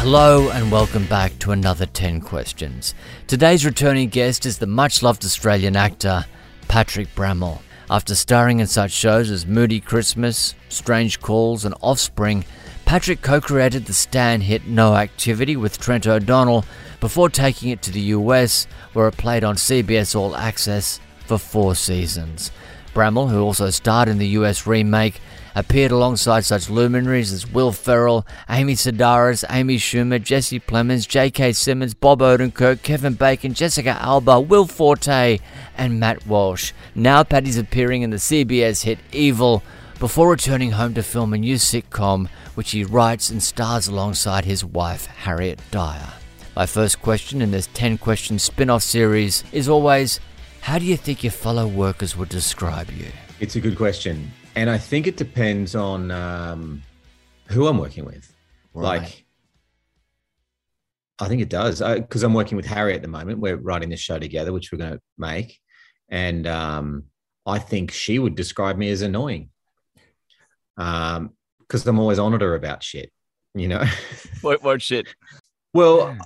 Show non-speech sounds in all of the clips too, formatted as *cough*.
Hello and welcome back to another 10 questions. Today's returning guest is the much loved Australian actor Patrick Brammall. After starring in such shows as Moody Christmas, Strange Calls, and Offspring, Patrick co created the Stan hit No Activity with Trent O'Donnell before taking it to the US, where it played on CBS All Access for four seasons. Brammall, who also starred in the US remake, appeared alongside such luminaries as Will Ferrell, Amy Sedaris, Amy Schumer, Jesse Plemons, J.K. Simmons, Bob Odenkirk, Kevin Bacon, Jessica Alba, Will Forte, and Matt Walsh. Now Patty's appearing in the CBS hit Evil before returning home to film a new sitcom which he writes and stars alongside his wife Harriet Dyer. My first question in this 10 question spin off series is always How do you think your fellow workers would describe you? It's a good question and I think it depends on um, who I'm working with. Right. Like, I think it does because I'm working with Harry at the moment. We're writing this show together, which we're going to make, and um, I think she would describe me as annoying. Um, because I'm always on her about shit, you know. *laughs* what what shit? Well,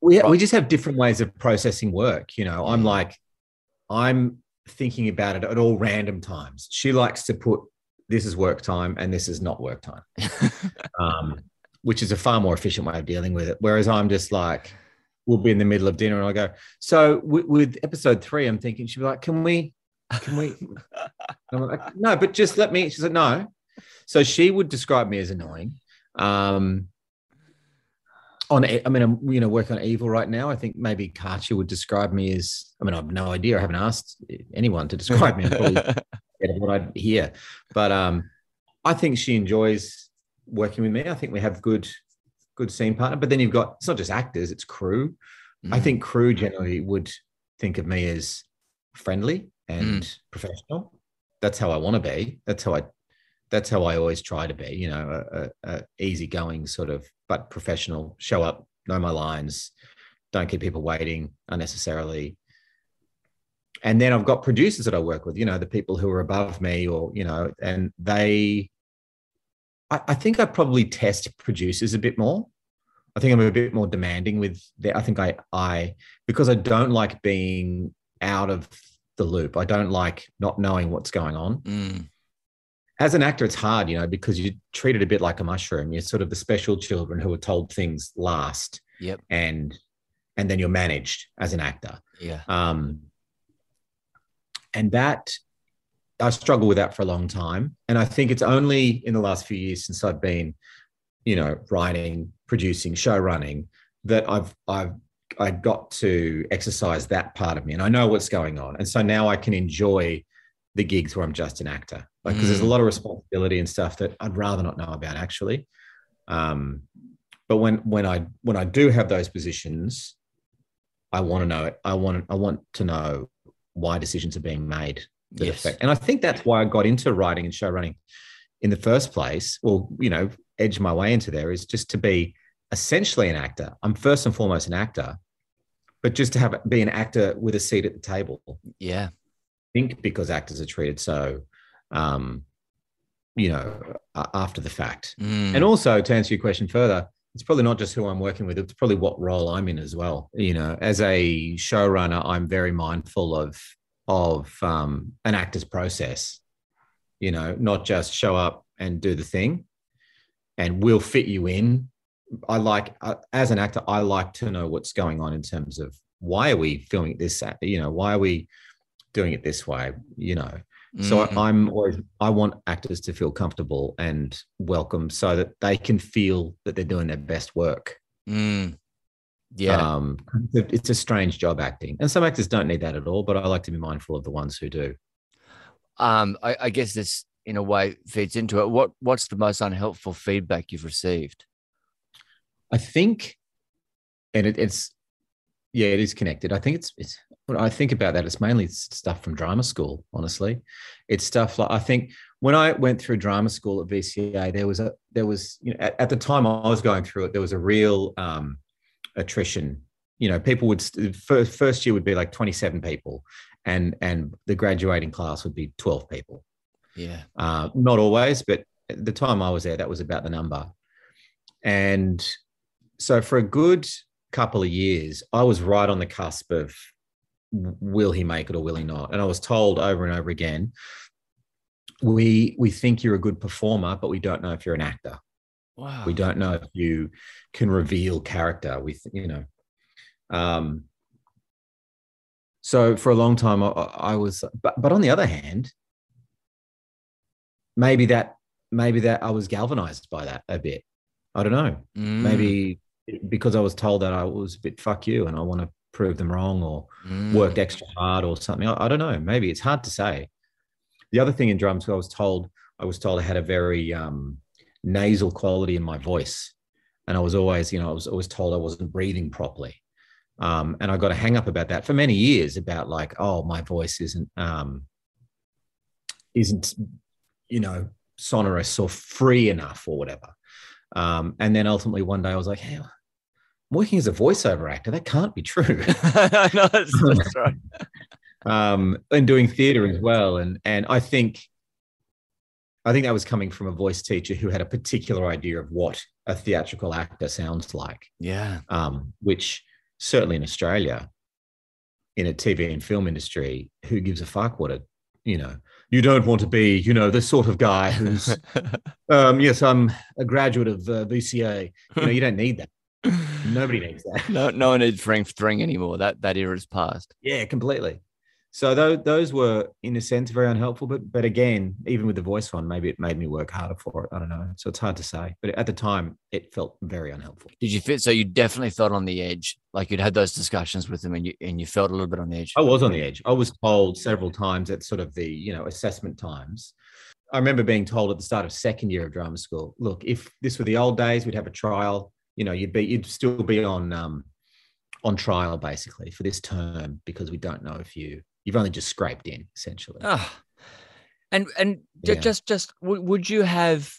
we we just have different ways of processing work. You know, I'm like, I'm thinking about it at all random times. She likes to put this is work time and this is not work time, *laughs* um, which is a far more efficient way of dealing with it. Whereas I'm just like, we'll be in the middle of dinner and I go, so with, with episode three, I'm thinking she'd be like, can we, can we? *laughs* I'm like, no, but just let me. She's like, no. So she would describe me as annoying. Um, on, I mean, I'm you know working on evil right now. I think maybe Katja would describe me as. I mean, I have no idea. I haven't asked anyone to describe me. *laughs* of what I hear. But um, I think she enjoys working with me. I think we have good good scene partner. But then you've got it's not just actors; it's crew. Mm. I think crew generally would think of me as friendly and mm. professional. That's how I want to be. That's how I. That's how I always try to be. You know, a, a, a easygoing sort of, but professional. Show up, know my lines, don't keep people waiting unnecessarily and then I've got producers that I work with, you know, the people who are above me, or you know, and they. I, I think I probably test producers a bit more. I think I'm a bit more demanding with that. I think I I because I don't like being out of the loop. I don't like not knowing what's going on. Mm. As an actor, it's hard, you know, because you treat it a bit like a mushroom. You're sort of the special children who are told things last. Yep. And and then you're managed as an actor. Yeah. Um, and that I struggled with that for a long time. And I think it's only in the last few years since I've been, you know, writing, producing, show running that I've I've I got to exercise that part of me and I know what's going on. And so now I can enjoy the gigs where I'm just an actor. Like because mm. there's a mm. lot of responsibility and stuff that I'd rather not know about actually. Um, but when when I when I do have those positions, I want to know it. I want I want to know why decisions are being made that yes. affect. And I think that's why I got into writing and show running in the first place, or you know, edge my way into there is just to be essentially an actor. I'm first and foremost an actor, but just to have be an actor with a seat at the table. Yeah. I think because actors are treated so um, you know, after the fact. Mm. And also to answer your question further, it's probably not just who I'm working with, it's probably what role I'm in as well. You know, as a showrunner, I'm very mindful of of um, an actor's process. You know, not just show up and do the thing, and we'll fit you in. I like, uh, as an actor, I like to know what's going on in terms of why are we filming this? You know, why are we doing it this way? You know, so mm-hmm. I'm always I want actors to feel comfortable and welcome so that they can feel that they're doing their best work. Mm. Yeah. Um, it's a strange job acting. And some actors don't need that at all, but I like to be mindful of the ones who do. Um, I, I guess this in a way feeds into it. What what's the most unhelpful feedback you've received? I think and it, it's yeah, it is connected. I think it's it's when I think about that, it's mainly stuff from drama school. Honestly, it's stuff like I think when I went through drama school at VCA, there was a there was you know at, at the time I was going through it, there was a real um, attrition. You know, people would first first year would be like twenty seven people, and and the graduating class would be twelve people. Yeah, uh, not always, but the time I was there, that was about the number. And so for a good couple of years, I was right on the cusp of will he make it or will he not? And I was told over and over again, we we think you're a good performer, but we don't know if you're an actor. Wow. We don't know if you can reveal character. We, you know, um, so for a long time I, I was, but but on the other hand, maybe that maybe that I was galvanized by that a bit. I don't know. Mm. Maybe because I was told that I was a bit fuck you and I want to prove them wrong or Mm. worked extra hard or something. I, I don't know. Maybe it's hard to say. The other thing in drums, I was told I was told I had a very um, nasal quality in my voice, and I was always, you know, I was always told I wasn't breathing properly. Um, and I got a hang up about that for many years about like, oh, my voice isn't um, isn't, you know, sonorous or free enough or whatever. Um, and then ultimately one day I was like, hey, I'm working as a voiceover actor. That can't be true. *laughs* no, that's, that's *laughs* right. um, and doing theater as well. And and I think I think that was coming from a voice teacher who had a particular idea of what a theatrical actor sounds like, Yeah. um, which certainly in Australia, in a TV and film industry, who gives a fuck what it, you know, you don't want to be, you know, this sort of guy who's, *laughs* um, yes, I'm a graduate of uh, VCA. You know, you don't need that. Nobody needs that. no, no one needs Frank Thring anymore. That that era is past. Yeah, completely. So those those were in a sense very unhelpful, but but again, even with the voice one, maybe it made me work harder for it. I don't know. So it's hard to say. But at the time, it felt very unhelpful. Did you fit? So you definitely felt on the edge. Like you'd had those discussions with them, and you and you felt a little bit on the edge. I was on the edge. I was told several times at sort of the you know assessment times. I remember being told at the start of second year of drama school, look, if this were the old days, we'd have a trial. You know, you'd be you'd still be on um, on trial basically for this term because we don't know if you you've only just scraped in essentially. Ah, and and Yeah. just just would you have?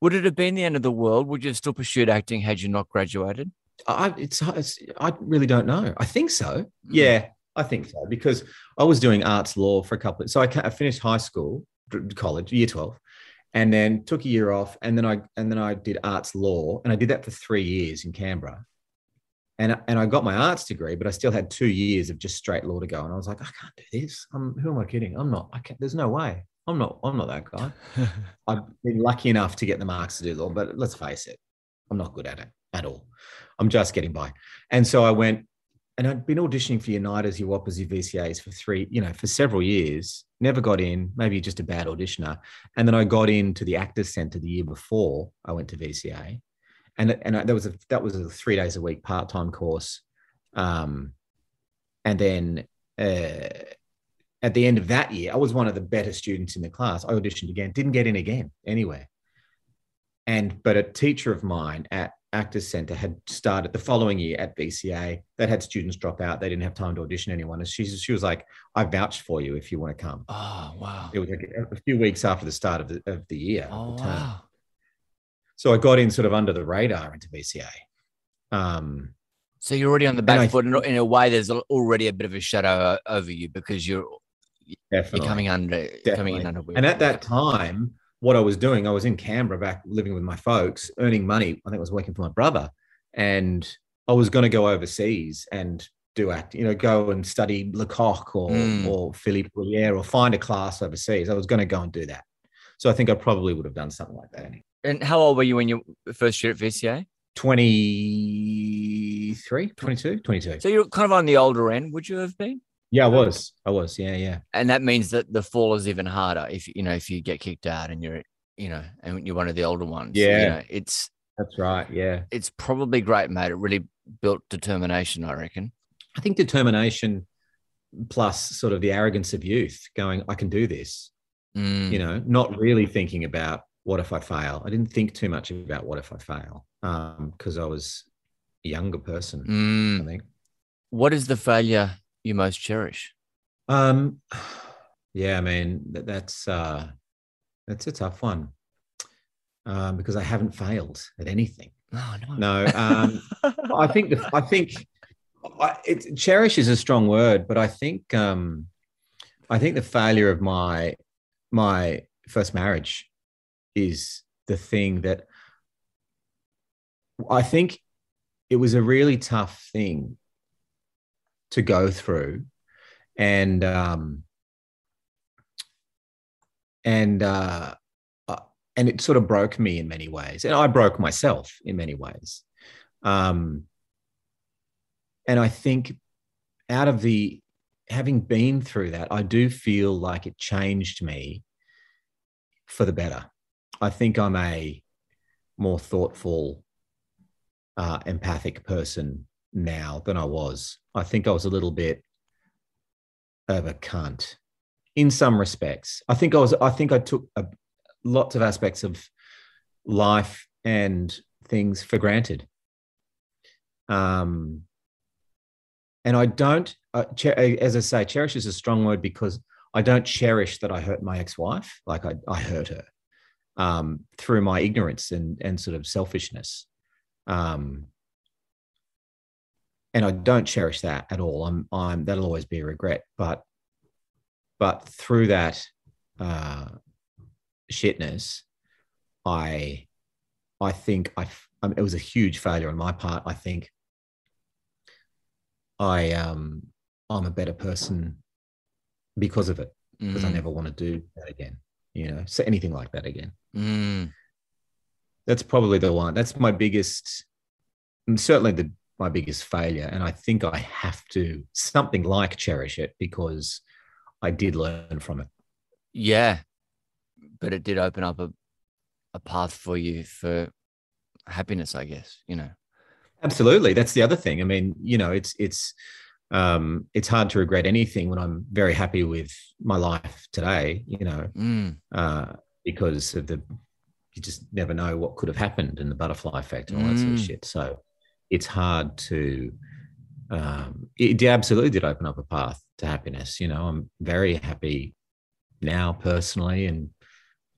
Would it have been the end of the world? Would you have still pursued acting had you not graduated? I it's, it's I really don't know. I think so. Mm. Yeah, I think so because I was doing arts law for a couple of so I, I finished high school, college, year 12, and then took a year off and then I and then I did arts law and I did that for 3 years in Canberra. And, and I got my arts degree, but I still had two years of just straight law to go. And I was like, I can't do this. I'm, who am I kidding? I'm not. I can't. There's no way. I'm not. I'm not that guy. *laughs* I've been lucky enough to get the marks to do law, but let's face it, I'm not good at it at all. I'm just getting by. And so I went and I'd been auditioning for Unitas, your WAAPAs, your VCAs for three, you know, for several years, never got in, maybe just a bad auditioner. And then I got into the Actors Centre the year before I went to VCA. And, and that was a that was a three days a week part-time course. Um, and then uh, at the end of that year, I was one of the better students in the class. I auditioned again, didn't get in again anywhere. And but a teacher of mine at Actors Centre had started the following year at VCA. That had students drop out. They didn't have time to audition anyone. And she, she was like, I vouched for you if you want to come. oh wow! It was like a few weeks after the start of the, of the year. Oh the wow! So I got in sort of under the radar into VCA. Um, So you're already on the back I- foot. and In a way, there's already a bit of a shadow over you because you're definitely. you're coming under coming in under. And at that time, what I was doing, I was in Canberra back living with my folks, earning money. I think I was working for my brother. And I was going to go overseas and do act, you know, go and study Lecoq or, Mm. or Philippe Bruyere or find a class overseas. I was going to go and do that. So I think I probably would have done something like that. And how old were you when you first year at VCA? 23, 22, 22. So you're kind of on the older end. Would you have been? Yeah, I was. I was. Yeah, yeah. And that means that the fall is even harder if you know if you get kicked out and you're you know and you're one of the older ones. you Yeah. know, it's That's right. Yeah. it's probably great, mate. It really built determination, I reckon. I think determination plus sort of the arrogance of youth going, I can do this, Mm. you know, not really thinking about what if I fail. I didn't think too much about what if I fail because I was a younger person, I Mm. think. What is the failure you most cherish? Um, yeah, I mean, that, that's, uh, that's a tough one um, because I haven't failed at anything. Oh no. No, um, *laughs* I think the, I think I, it, cherish is a strong word, but I think um, I think the failure of my my first marriage is the thing that I think it was a really tough thing to go through, and um, and uh, uh, and it sort of broke me in many ways, and I broke myself in many ways. Um, and I think out of the having been through that, I do feel like it changed me for the better. I think I'm a more thoughtful, uh, empathic person now than I was. I think I was a little bit of a cunt in some respects. I think I was. I think I took a, lots of aspects of life and things for granted. Um, and I don't, uh, as I say, cherish is a strong word because I don't cherish that I hurt my ex-wife. Like I, I hurt her um, through my ignorance and and sort of selfishness. Um, and I don't cherish that at all. I'm, I'm that'll always be a regret. But, but through that uh, shitness, I, I think I, I mean, it was a huge failure on my part. I think I, um, I'm a better person because of it because mm. I never want to do that again. You know, so anything like that again. Mm. That's probably the one. That's my biggest, certainly the my biggest failure. And I think I have to something like cherish it because I did learn from it. Yeah. But it did open up a, a path for you for happiness, I guess, you know. Absolutely. That's the other thing. I mean, you know, it's it's um it's hard to regret anything when I'm very happy with my life today, you know, mm. uh, because of the you just never know what could have happened in the butterfly effect and all that sort of mm. shit. So it's hard to um, it absolutely did open up a path to happiness you know i'm very happy now personally and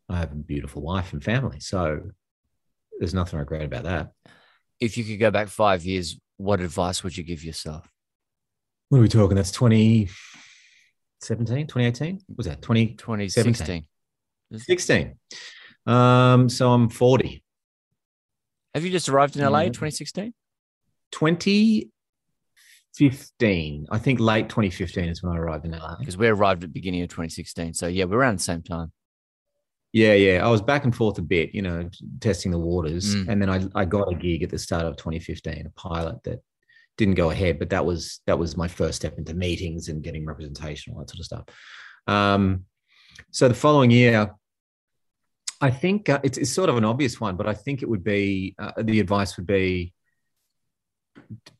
i have a beautiful wife and family so there's nothing I regret about that if you could go back five years what advice would you give yourself what are we talking that's 2017 2018 was that 20 2016 16 um so i'm 40 have you just arrived in la 2016 2015. I think late 2015 is when I arrived in LA. Because we arrived at the beginning of 2016. So yeah, we're around the same time. Yeah, yeah. I was back and forth a bit, you know, testing the waters. Mm. And then I, I got a gig at the start of 2015, a pilot that didn't go ahead, but that was that was my first step into meetings and getting representation, all that sort of stuff. Um, so the following year, I think uh, it's, it's, sort of an obvious one, but I think it would be uh, the advice would be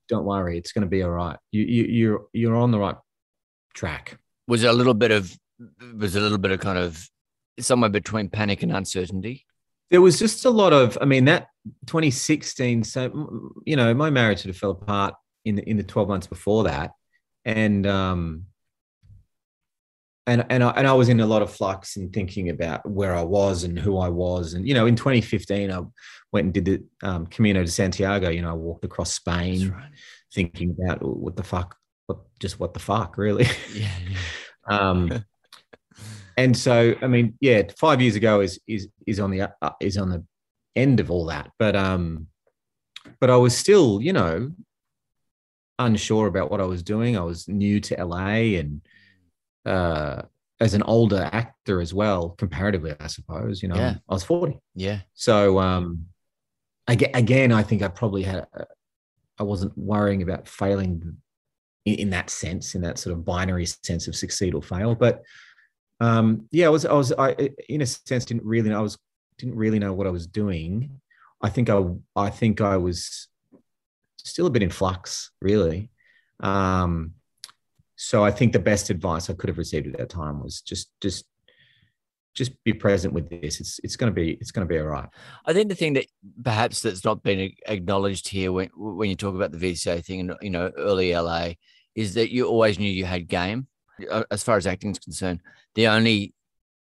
don't worry, it's going to be all right. You, you you're you're on the right track. Was a little bit of was a little bit of kind of somewhere between panic and uncertainty? There was just a lot of, I mean, that 2016. So you know, my marriage sort of fell apart in the, in the 12 months before that, and um, and and I, and I was in a lot of flux and thinking about where I was and who I was. And you know, in 2015, I went and did the um, Camino de Santiago. You know, I walked across Spain, right. thinking about what the fuck, what just what the fuck, really. Yeah. *laughs* yeah. um, and so, I mean, yeah, five years ago is is is on the uh, is on the end of all that, but um, but I was still, you know, unsure about what I was doing. I was new to LA and uh, as an older actor as well, comparatively, I suppose. You know, yeah. I was 40. Yeah. So um, again, again, I think I probably had, I wasn't worrying about failing in, in, that sense, in that sort of binary sense of succeed or fail. But um, yeah, I was, I was, I, in a sense, didn't really know, I was, didn't really know what I was doing. I think I, I think I was still a bit in flux, really. Um, so I think the best advice I could have received at that time was just just just be present with this. It's it's going to be it's going to be all right. I think the thing that perhaps that's not been acknowledged here when when you talk about the VCA thing and you know early LA is that you always knew you had game. As far as acting is concerned, the only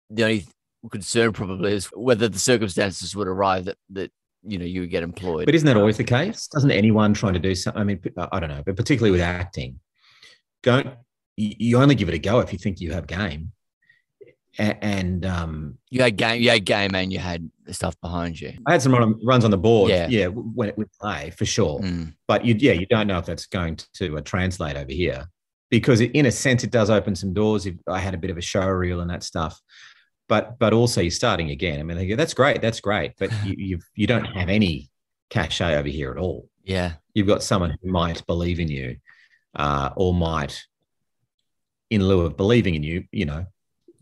the only concern probably is whether the circumstances would arrive that that you know you would get employed. But isn't that always the case? Doesn't anyone trying to do something? I mean, I don't know, but particularly with acting, don't you only give it a go if you think you have game. and um, you had game, you had game, and you had stuff behind you. I had some run, runs on the board, Yeah. yeah, when it would play for sure. Mm. But you, yeah, you don't know if that's going to uh, translate over here because, it, in a sense, it does open some doors. If I had a bit of a show reel and that stuff, but but also you're starting again. I mean, they go, that's great, that's great, but you *laughs* you've, you don't have any cachet over here at all. Yeah, You've got someone who might believe in you, uh, or might, in lieu of believing in you, you know,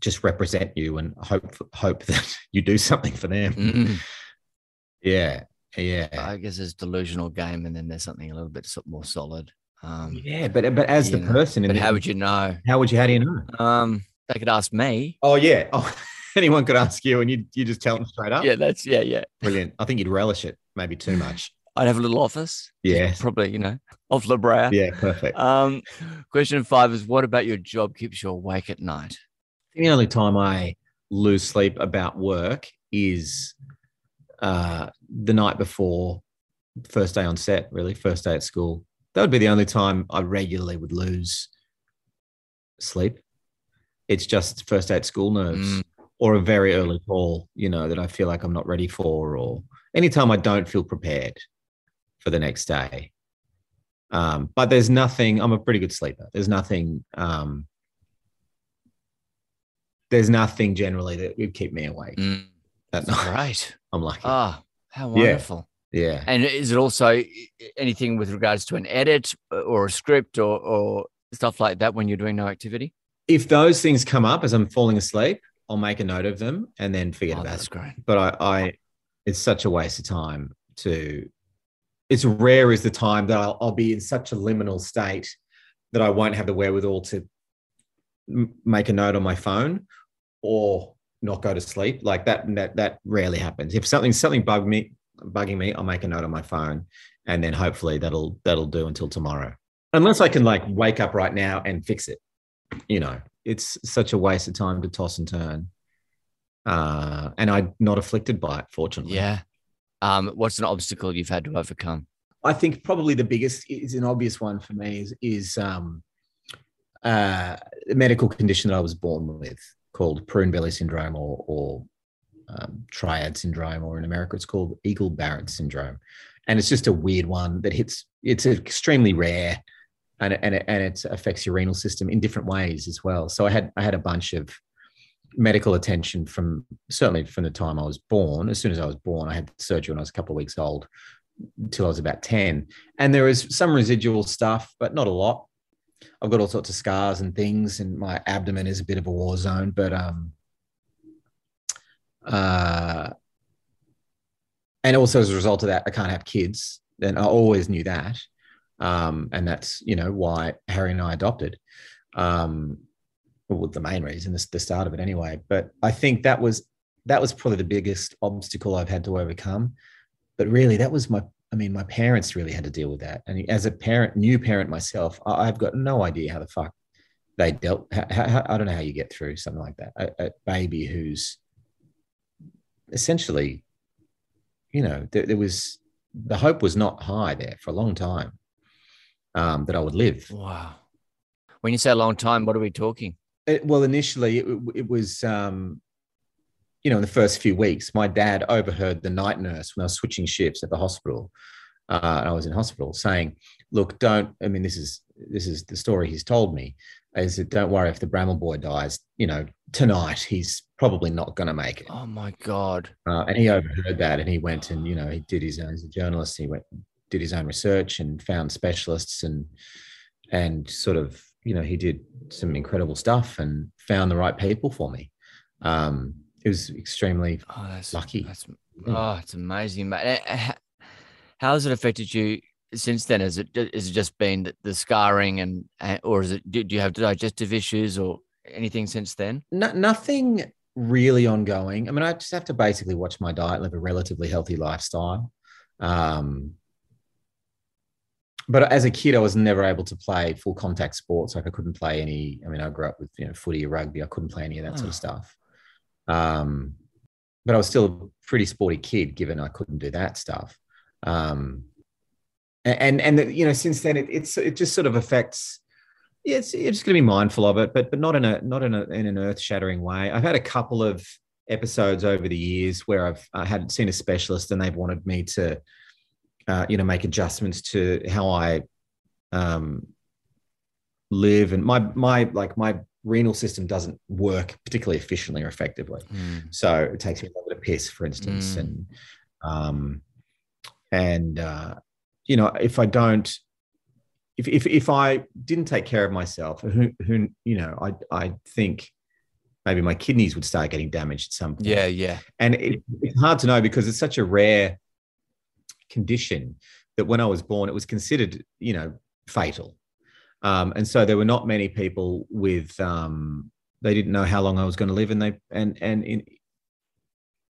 just represent you and hope hope *laughs* that you do something for them. Mm. *laughs* Yeah, yeah. I guess there's delusional game, and then there's something a little bit more solid. Um, Yeah, but but as the know, person, in but the- how would you know? how would you how do you know? Um, they could ask me. Oh yeah, oh anyone could ask you, and you you just tell them straight up. Yeah, that's yeah, yeah. brilliant. I think you'd relish it, maybe too *sighs* much. I'd have a little office. Yeah, Probably, you know, off the brow. yeah, perfect. Um, question five is what about your job keeps you awake at night? the only time I lose sleep about work is uh, the night before first day on set. Really, first day at school. That would be the only time I regularly would lose sleep. It's just first day at school nerves. Mm. Or a very early call, you know, that I feel like I'm not ready for, or anytime I don't feel prepared for the next day. Um, but there's nothing, I'm a pretty good sleeper. There's nothing, um, there's nothing generally that would keep me awake Mm, at that's night. great. *laughs* I'm lucky. Ah, how Yeah. wonderful. yeah. And is it also anything with regards to an edit or a script or, or stuff like that when you're doing no activity? If those things come up as I'm falling asleep, I'll make a note of them and then forget Oh, about that's it. great. but I, I it's such a waste of time to it's rare is the time that I'll, I'll be in such a liminal state that I won't have the wherewithal to m- make a note on my phone or not go to sleep like that that that rarely happens if something something bug me bugging me I'll make a note on my phone and then hopefully that'll that'll do until tomorrow unless I can like wake up right now and fix it you know it's such a waste of time to toss and turn uh, and I'm not afflicted by it, fortunately. Yeah. Um, what's an obstacle you've had to overcome? I think probably the biggest is an obvious one for me is is um, uh, a medical condition that I was born with called prune belly syndrome or or um, triad syndrome, or in America it's called Eagle Barrett syndrome, and it's just a weird one that hits. It's extremely rare, and it, and it, and it affects your renal system in different ways as well. So I had I had a bunch of medical attention from certainly from the time I was born. As soon as I was born, I had surgery when I was a couple of weeks old until I was about 10. And there is some residual stuff, but not a lot. I've got all sorts of scars and things, and my abdomen is a bit of a war zone. But um, uh, and also as a result of that, I can't have kids. And I always knew that, um, and that's you know why Harry and I adopted. Um, well, the main reason, the, the start of it anyway. But I think that was that was probably the biggest obstacle I've had to overcome. But really, that was my I mean, my parents really had to deal with that. And as a parent, new parent myself, I've got no idea how the fuck they dealt. How, how, I don't know how you get through something like that. A, a baby who's essentially, you know, there, there was the hope was not high there for a long time um, that I would live. Wow. When you say a long time, what are we talking? It, well, initially, it, it was, um, you know, in the first few weeks, my dad overheard the night nurse when I was switching shifts at the hospital. Uh, and I was in hospital saying, "Look, don't. I mean, this is this is the story he's told me. Is that don't worry if the Brammall boy dies. You know, tonight he's probably not going to make it." Oh my God. Uh, and he overheard that, and he went and you know he did his own as a journalist. He went did his own research and found specialists and and sort of you know he did some incredible stuff and found the right people for me. Um, it was extremely Oh, that's Lucky. That's oh, it's amazing, mate. How has it affected you since then? Has it is it just been the- the scarring and, or is it do, do you have digestive issues or anything since then? no, nothing really ongoing. I mean, I just have to basically watch my diet, live a relatively healthy lifestyle. Um, but as a kid, I was never able to play full contact sports. Like I couldn't play any. I mean, I grew up with you know footy or rugby. I couldn't play any of that sort of Oh. stuff. Um, but I was still a pretty sporty kid, given I couldn't do that stuff. Um, and and, the, you know, since then, it, it's it just sort of affects. yeah, it's, it's going to be mindful of it, but but not in a not in a in an earth shattering way. I've had a couple of episodes over the years where I've I had not seen a specialist and they've wanted me to, uh, you know, make adjustments to how I um, live and my my like my renal system doesn't work particularly efficiently or effectively. Mm. So it takes me a little bit of piss, for instance, mm. and um, and uh, you know if I don't. If, if, if I didn't take care of myself, who, who you know, I I think maybe my kidneys would start getting damaged at some point. Yeah, yeah. And it, it's hard to know because it's such a rare condition that when I was born, it was considered, you know, fatal. Um, and so there were not many people with um, they didn't know how long I was going to live, and they and and in,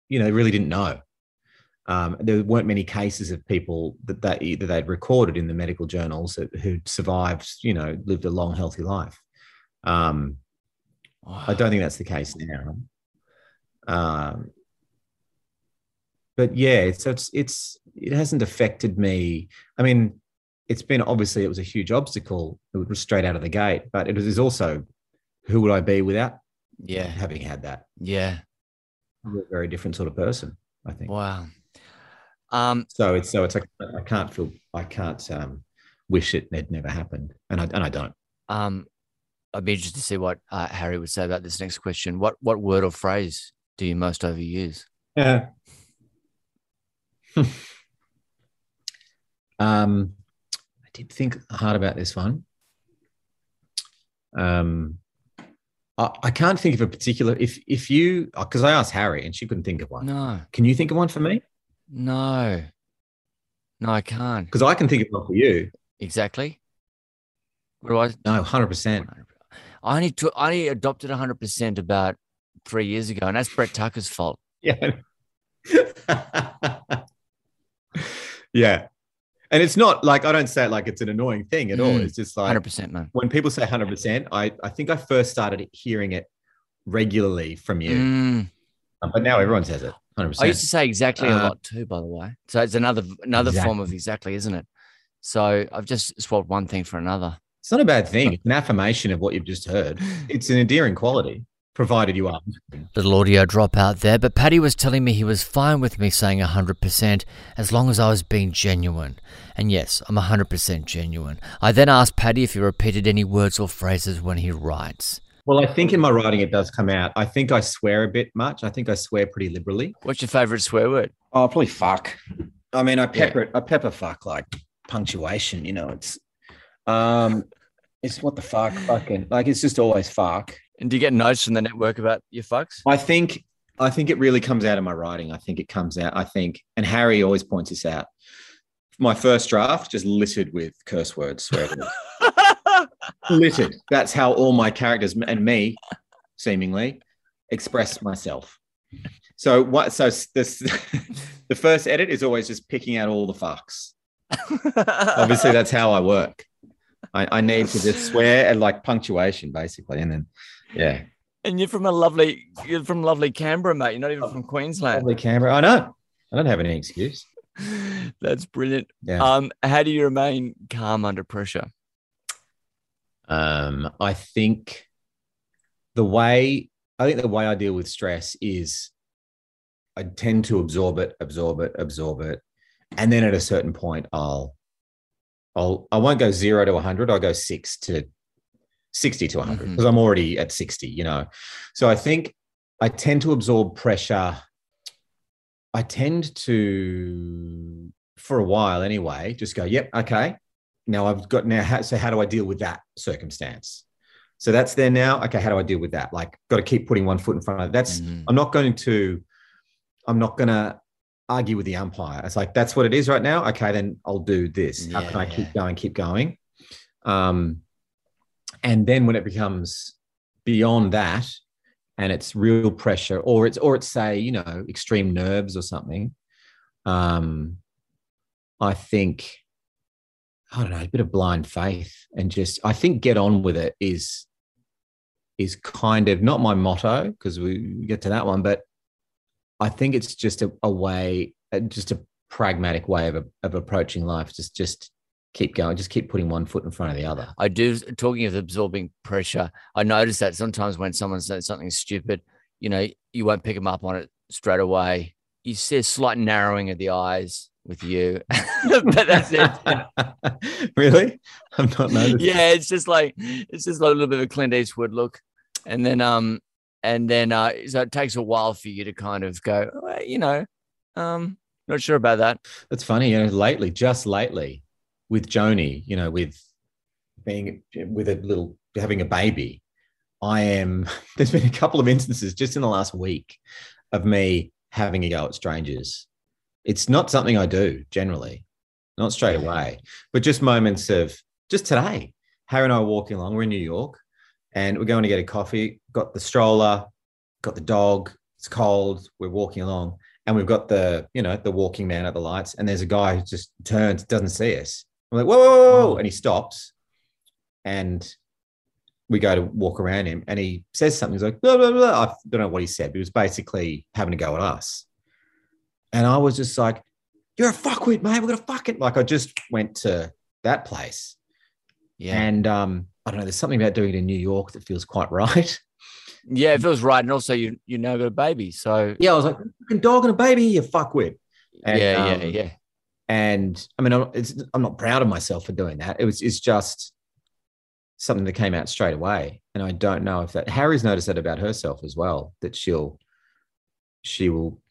you know they really didn't know. Um, there weren't many cases of people that they that they'd recorded in the medical journals that, who'd survived, you know, lived a long, healthy life. Um. I don't think that's the case now. Um, but yeah, so it's it's it hasn't affected me. I mean, it's been obviously it was a huge obstacle. It was straight out of the gate, but it was also who would I be without yeah having had that? Yeah, I'm a very different sort of person. I think. Wow. Um. So it's so it's like I can't feel I can't um wish it had never happened, and I and I don't. Um, I'd be interested to see what uh, Harry would say about this next question. What what word or phrase do you most overuse? Yeah. *laughs* um I did think hard about this one. Um, I, I can't think of a particular. If if you because I asked Harry and she couldn't think of one. No. Can you think of one for me? No. No, I can't. Because I can think of one for you. Exactly. What do I? No, hundred percent. I only took, I only adopted hundred percent about three years ago, and that's Brett Tucker's fault. *laughs* Yeah. *laughs* yeah and it's not like I don't say it like it's an annoying thing at mm, all. It's just like 100%, man. When people say 100%, I, I think I first started hearing it regularly from you. Mm. Um, but now everyone says it 100%. I used to say exactly uh, a lot too, by the way. So it's another another exactly. form of exactly, isn't it? So I've just swapped one thing for another. It's not a bad thing. It's an affirmation of what you've just heard. *laughs* It's an endearing quality provided you are. Little audio drop out there, but Paddy was telling me he was fine with me saying 100% as long as I was being genuine. And yes, I'm 100% genuine. I then asked Paddy if he repeated any words or phrases when he writes. Well, I think in my writing it does come out. I think I swear a bit much. I think I swear pretty liberally. What's your favorite swear word? Oh, probably fuck. I mean, I pepper yeah. it. I pepper fuck like punctuation. You know, it's um, it's what the fuck, fucking like it's just always fuck. And do you get notes from the network about your fucks? I think I think it really comes out of my writing. I think it comes out. I think, and Harry always points this out. My first draft just littered with curse words, swear words. *laughs* littered. That's how all my characters and me, seemingly, express myself. So what? So this, *laughs* the first edit is always just picking out all the fucks. *laughs* Obviously, that's how I work. I, I need to just swear and like punctuation, basically, and then yeah. And you're from a lovely, you're from lovely Canberra, mate. You're not even from Queensland. Lovely Canberra. I know. I don't have any excuse. *laughs* That's brilliant. Yeah. Um, how do you remain calm under pressure? Um, I think the way I think the way I deal with stress is I tend to absorb it, absorb it, absorb it, and then at a certain point, I'll, I'll, I won't go zero to 100. I'll go six to 60 to 100 because mm-hmm. I'm already at 60, you know. So I think I tend to absorb pressure. I tend to, for a while anyway, just go, yep, okay. Now I've got now, how, so how do I deal with that circumstance? So that's there now. Okay, how do I deal with that? Like, got to keep putting one foot in front of it. That's, mm-hmm. I'm not going to, I'm not going to argue with the umpire. It's like, that's what it is right now. Okay, then I'll do this. How can I keep going, keep going? Um, and then when it becomes beyond that and it's real pressure or it's or it's say you know extreme nerves or something um i think i don't know a bit of blind faith and just i think get on with it is is kind of not my motto because we get to that one but i think it's just a, a way just a pragmatic way of, of approaching life just just keep going, just keep putting one foot in front of the other. I do. Talking of absorbing pressure, I notice that sometimes when someone says something stupid, you know, you won't pick them up on it straight away. You see a slight narrowing of the eyes with you, *laughs* but that's it. *laughs* really? I'm not noticing. Yeah, it's just like it's just like a little bit of a Clint Eastwood look, and then um, and then uh, so it takes a while for you to kind of go, you know, um, not sure about that. That's funny. You know, lately, just lately, with Joni, you know, with being with a little having a baby, I am. *laughs* There's been a couple of instances just in the last week of me having a go at strangers. It's not something I do generally, not straight away, but just moments of just today. Harry and I are walking along. We're in New York, and we're going to get a coffee. Got the stroller, got the dog. It's cold. We're walking along, and we've got the you know the walking man at the lights, and there's a guy who just turns, doesn't see us. I'm like, whoa, whoa, whoa, whoa. and he stops, and we go to walk around him, and he says something. He's like, blah, blah, blah. I don't know what he said, but he was basically having to go at us, and I was just like, "You're a fuckwit, mate. We're gonna fuck it." Like I just went to that place, yeah, and um, I don't know. There's something about doing it in New York that feels quite *laughs* right. Yeah, it feels right, and also you you now got a baby, so yeah, I was like, fucking dog and a baby, you fuckwit. And, yeah, um, yeah, yeah. And I mean, I'm, I'm not proud of myself for doing that. It was it's just something that came out straight away, and I don't know if that Harry's noticed that about herself as well. That she'll she will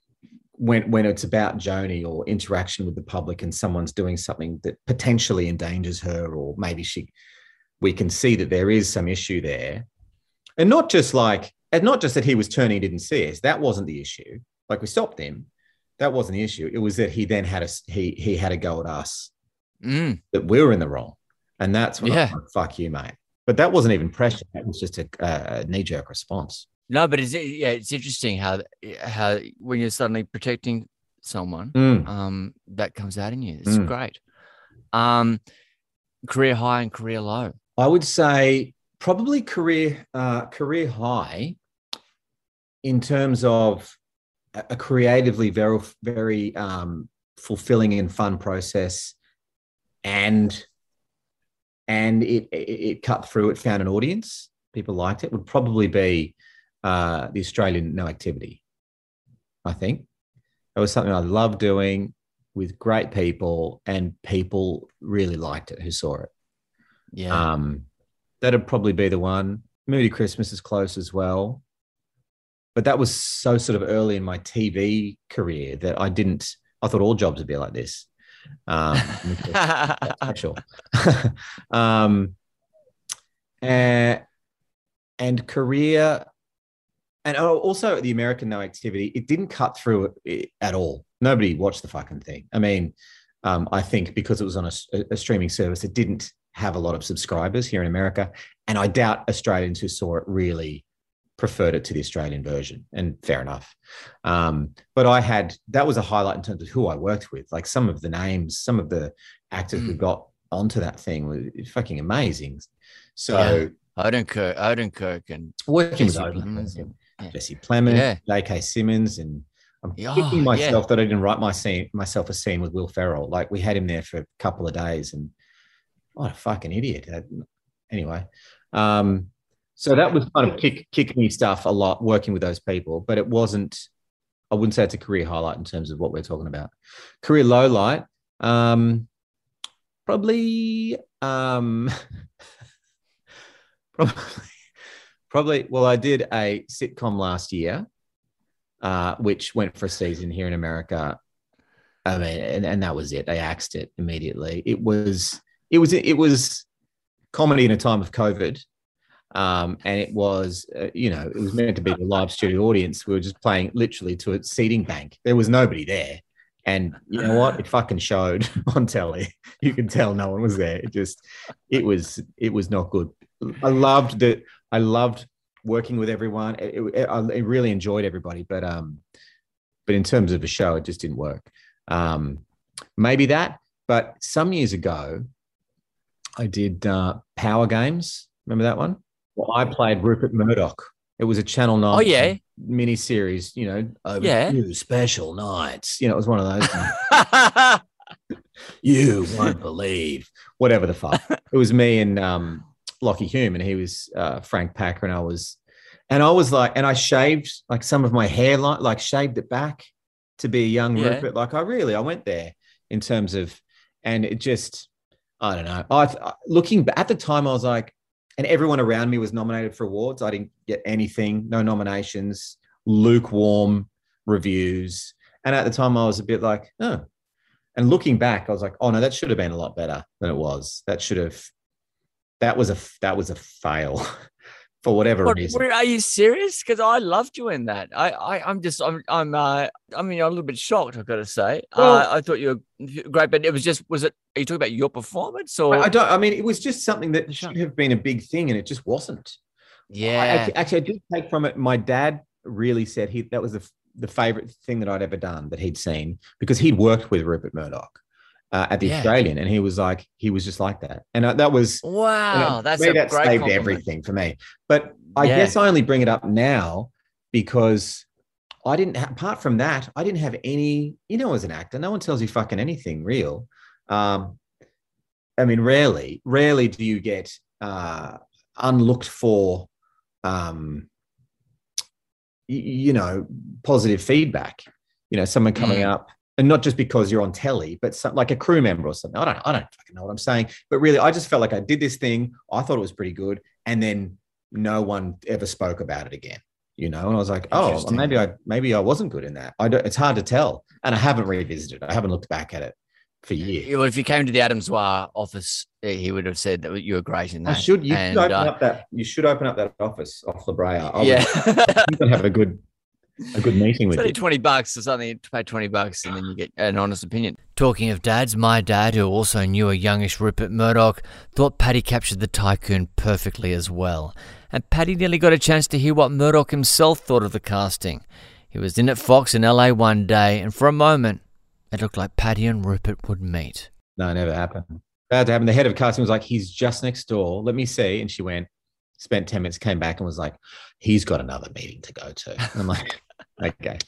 when when it's about Joni or interaction with the public and someone's doing something that potentially endangers her, or maybe she we can see that there is some issue there and not just like, and not just that he was turning, didn't see us. That wasn't the issue. Like we stopped him. That wasn't the issue. It was that he then had a he he had a go at us. Mm. That we were in the wrong, and that's when yeah. Like, fuck you, mate. But that wasn't even pressure. That was just a, a knee jerk response. No, but it's yeah, it's interesting how how when you're suddenly protecting someone, mm. um, that comes out in you. It's mm. great. Um, career high and career low. I would say probably career uh, career high in terms of a creatively very very um, fulfilling and fun process, and and it, it, it cut through. It found an audience. People liked it. Would probably be uh, the Australian No Activity. I think it was something I loved doing with great people, and people really liked it who saw it. Yeah. Um, that'd probably be the one. Moody Christmas is close as well. But that was so sort of early in my TV career that I didn't, I thought all jobs would be like this. Um, *laughs* special. *laughs* um, and, and career, and oh, also the American No Activity, it didn't cut through at all. Nobody watched the fucking thing. I mean, um, I think because it was on a, a, streaming service, it didn't have a lot of subscribers here in America. And I doubt Australians who saw it really preferred it to the Australian version. And fair enough. Um, but I had that was a highlight in terms of who I worked with. Like some of the names, some of the actors mm. we got onto that thing were fucking amazing. So yeah. Odenkirk, Odenkirk and working Jesse with Plemons, and, yeah. Jesse Plemons, yeah. J.K. Simmons, and I'm oh, kicking myself yeah. that I didn't write my scene myself a scene with Will Ferrell. Like we had him there for a couple of days and what a fucking idiot. Anyway, um, so that was kind of kick, kick me stuff a lot working with those people, but it wasn't. I wouldn't say it's a career highlight in terms of what we're talking about. Career low light, um, probably, um, *laughs* probably, probably. Well, I did a sitcom last year, uh, which went for a season here in America. I mean, and, and that was it. They axed it immediately. It was it was it was comedy in a time of COVID, um, and it was uh, you know it was meant to be a live studio audience. We were just playing literally to a seating bank. There was nobody there, and you know what? It fucking showed *laughs* on telly. You can tell no one was there. It just it was it was not good. I loved that. I loved working with everyone. It, it, I really enjoyed everybody, but um, but in terms of a show, it just didn't work. Um, maybe that. But some years ago, I did uh, Power Games. Remember that one? Well, I played Rupert Murdoch. It was a Channel Nine. Oh yeah, mini series. You know, over yeah, special nights. You know, it was one of those. *laughs* You won't believe whatever the fuck. it was me and um, Lachy Hulme, and he was uh, Frank Packer, and I was, and I was like, and I shaved like some of my hair, like, shaved it back to be a young Yeah. Rupert. Like I really, I went there in terms of, and it just, I don't know. I I- looking at the time, I was like, and everyone around me was nominated for awards. I didn't get anything, no nominations, lukewarm reviews. And at the time, I was a bit like, oh. And looking back, I was like, oh no, that should have been a lot better than it was. That should have, that was a that was a fail *laughs* for whatever What, reason. are you serious? Because I loved you in that. I, I, I'm just, I'm, I'm, uh, I mean, I'm a little bit shocked. I've got to say. Well- uh, I thought you were great, but it was just, was it? Are you talking about your performance or? I I don't. I mean, it was just something that should have been a big thing, and it just wasn't. Yeah. actually, actually, I did take from it. My dad really said he that was the, the favorite thing that I'd ever done that he'd seen because he'd worked with Rupert Murdoch uh, at the Yeah. Australian, and he was like, he was just like that, and uh, that was wow, that's a that great saved compliment. everything for me. But I Yeah. guess I only bring it up now because I didn't. Ha- apart from that, I didn't have any. You know, as an actor, no one tells you fucking anything real. Um, I mean, rarely, rarely do you get uh, unlooked for, um, y- you know, positive feedback. You know, someone coming Mm. up, and not just because you're on telly, but some, like a crew member or something. I don't, I don't fucking know what I'm saying. But really, I just felt like I did this thing. I thought it was pretty good, and then no one ever spoke about it again. You know, and I was like, oh, well, maybe I maybe I wasn't good in that. I don't. It's hard to tell, and I haven't revisited. I haven't looked back at it for years. Well, if you came to the Adam Zwar office, eh, he would have said that you were great in I that. should. You And, should open uh, up that. You should open up that office off La Brea. I would- yeah. you can have a good, a good meeting It's with only you. 20 bucks or something. You pay 20 bucks and then you get an honest opinion. Talking of dads, my dad, who also knew a youngish Rupert Murdoch, thought Paddy captured the tycoon perfectly as well. And Paddy nearly got a chance to hear what Murdoch himself thought of the casting. He was in at Fox in LA one day, and for a moment, it looked like Paddy and Rupert would meet. No, it never happened. That happened. The head of casting was like, "He's just next door. Let me see." And she went, spent ten minutes, came back, and was like, "He's got another meeting to go to." And I'm like, "Okay,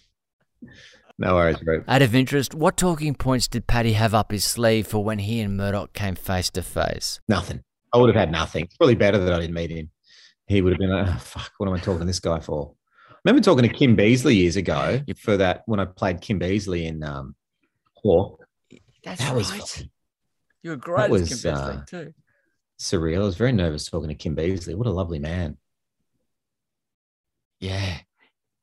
no worries, bro." Out of interest, what talking points did Paddy have up his sleeve for when he and Murdoch came face to face? Nothing. I would have had nothing. It's probably better that I didn't meet him. He would have been like, oh, "Fuck, what am I talking to this guy for?" I remember talking to Kim Beazley years ago for that when I played Kim Beazley in um, Hawke. That's That was right. fucking You were great as was, Kim Beazley uh, too. surreal. I was very nervous talking to Kim Beazley. What a lovely man. Yeah,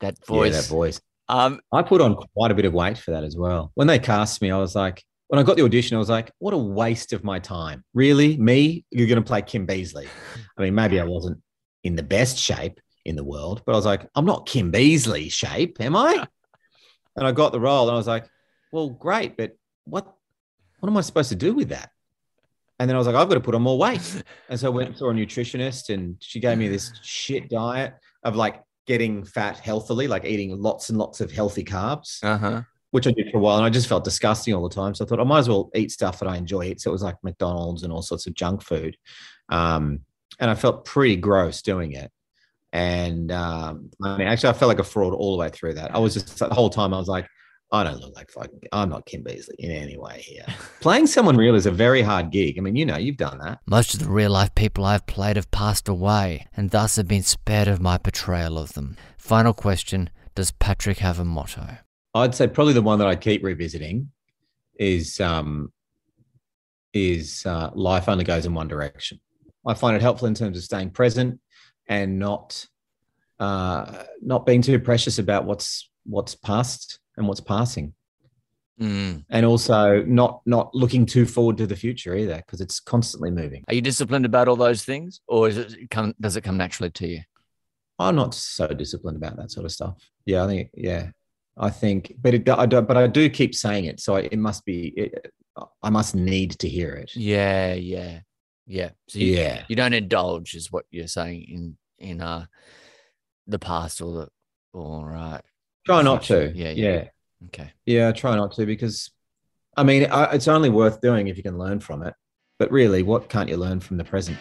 that voice. Yeah, that voice. Um, I put on quite a bit of weight for that as well. When they cast me, I was like, when I got the audition, I was like, what a waste of my time. Really? Me? You're going to play Kim Beazley. I mean, maybe I wasn't in the best shape in the world, but I was like, I'm not Kim Beazley shape, am I? *laughs* And I got the role and I was like, well, great, but what what am I supposed to do with that? And then I was like, I've got to put on more weight. And so I went and saw a nutritionist and she gave me this shit diet of like getting fat healthily, like eating lots and lots of healthy carbs, uh huh. which I did for a while. And I just felt disgusting all the time. So I thought I might as well eat stuff that I enjoy eat. So it was like McDonald's and all sorts of junk food. Um, and I felt pretty gross doing it. And um, I mean, actually, I felt like a fraud all the way through that. I was just the whole time I was like, I don't look like fucking, I'm not Kim Beazley in any way here. Playing someone real is a very hard gig. I mean, you know, you've done that. Most of the real life people I've played have passed away, and thus have been spared of my portrayal of them. Final question Does Patrick have a motto? I'd say probably the one that I keep revisiting is um, is uh, life only goes in one direction. I find it helpful in terms of staying present and not uh, not being too precious about what's what's past and what's passing, Mm. and also not not looking too forward to the future either because it's constantly moving. Are you disciplined about all those things, or is it come, does it come naturally to you? I'm not so disciplined about that sort of stuff. Yeah, I think yeah, I think, but it I don't, but I do keep saying it, so it must be. It, I must need to hear it. Yeah, yeah, yeah. So you, Yeah. you don't indulge, is what you're saying in in uh the past or the or uh, Try not to. Yeah, Yeah, yeah. okay. Yeah, try not to because, I mean, I, it's only worth doing if you can learn from it. But really, what can't you learn from the present?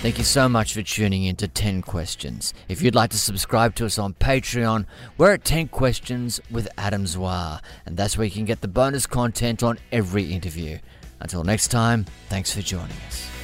Thank you so much for tuning in to 10 Questions. If you'd like to subscribe to us on Patreon, we're at 10 Questions with Adam Zwar, and that's where you can get the bonus content on every interview. Until next time, thanks for joining us.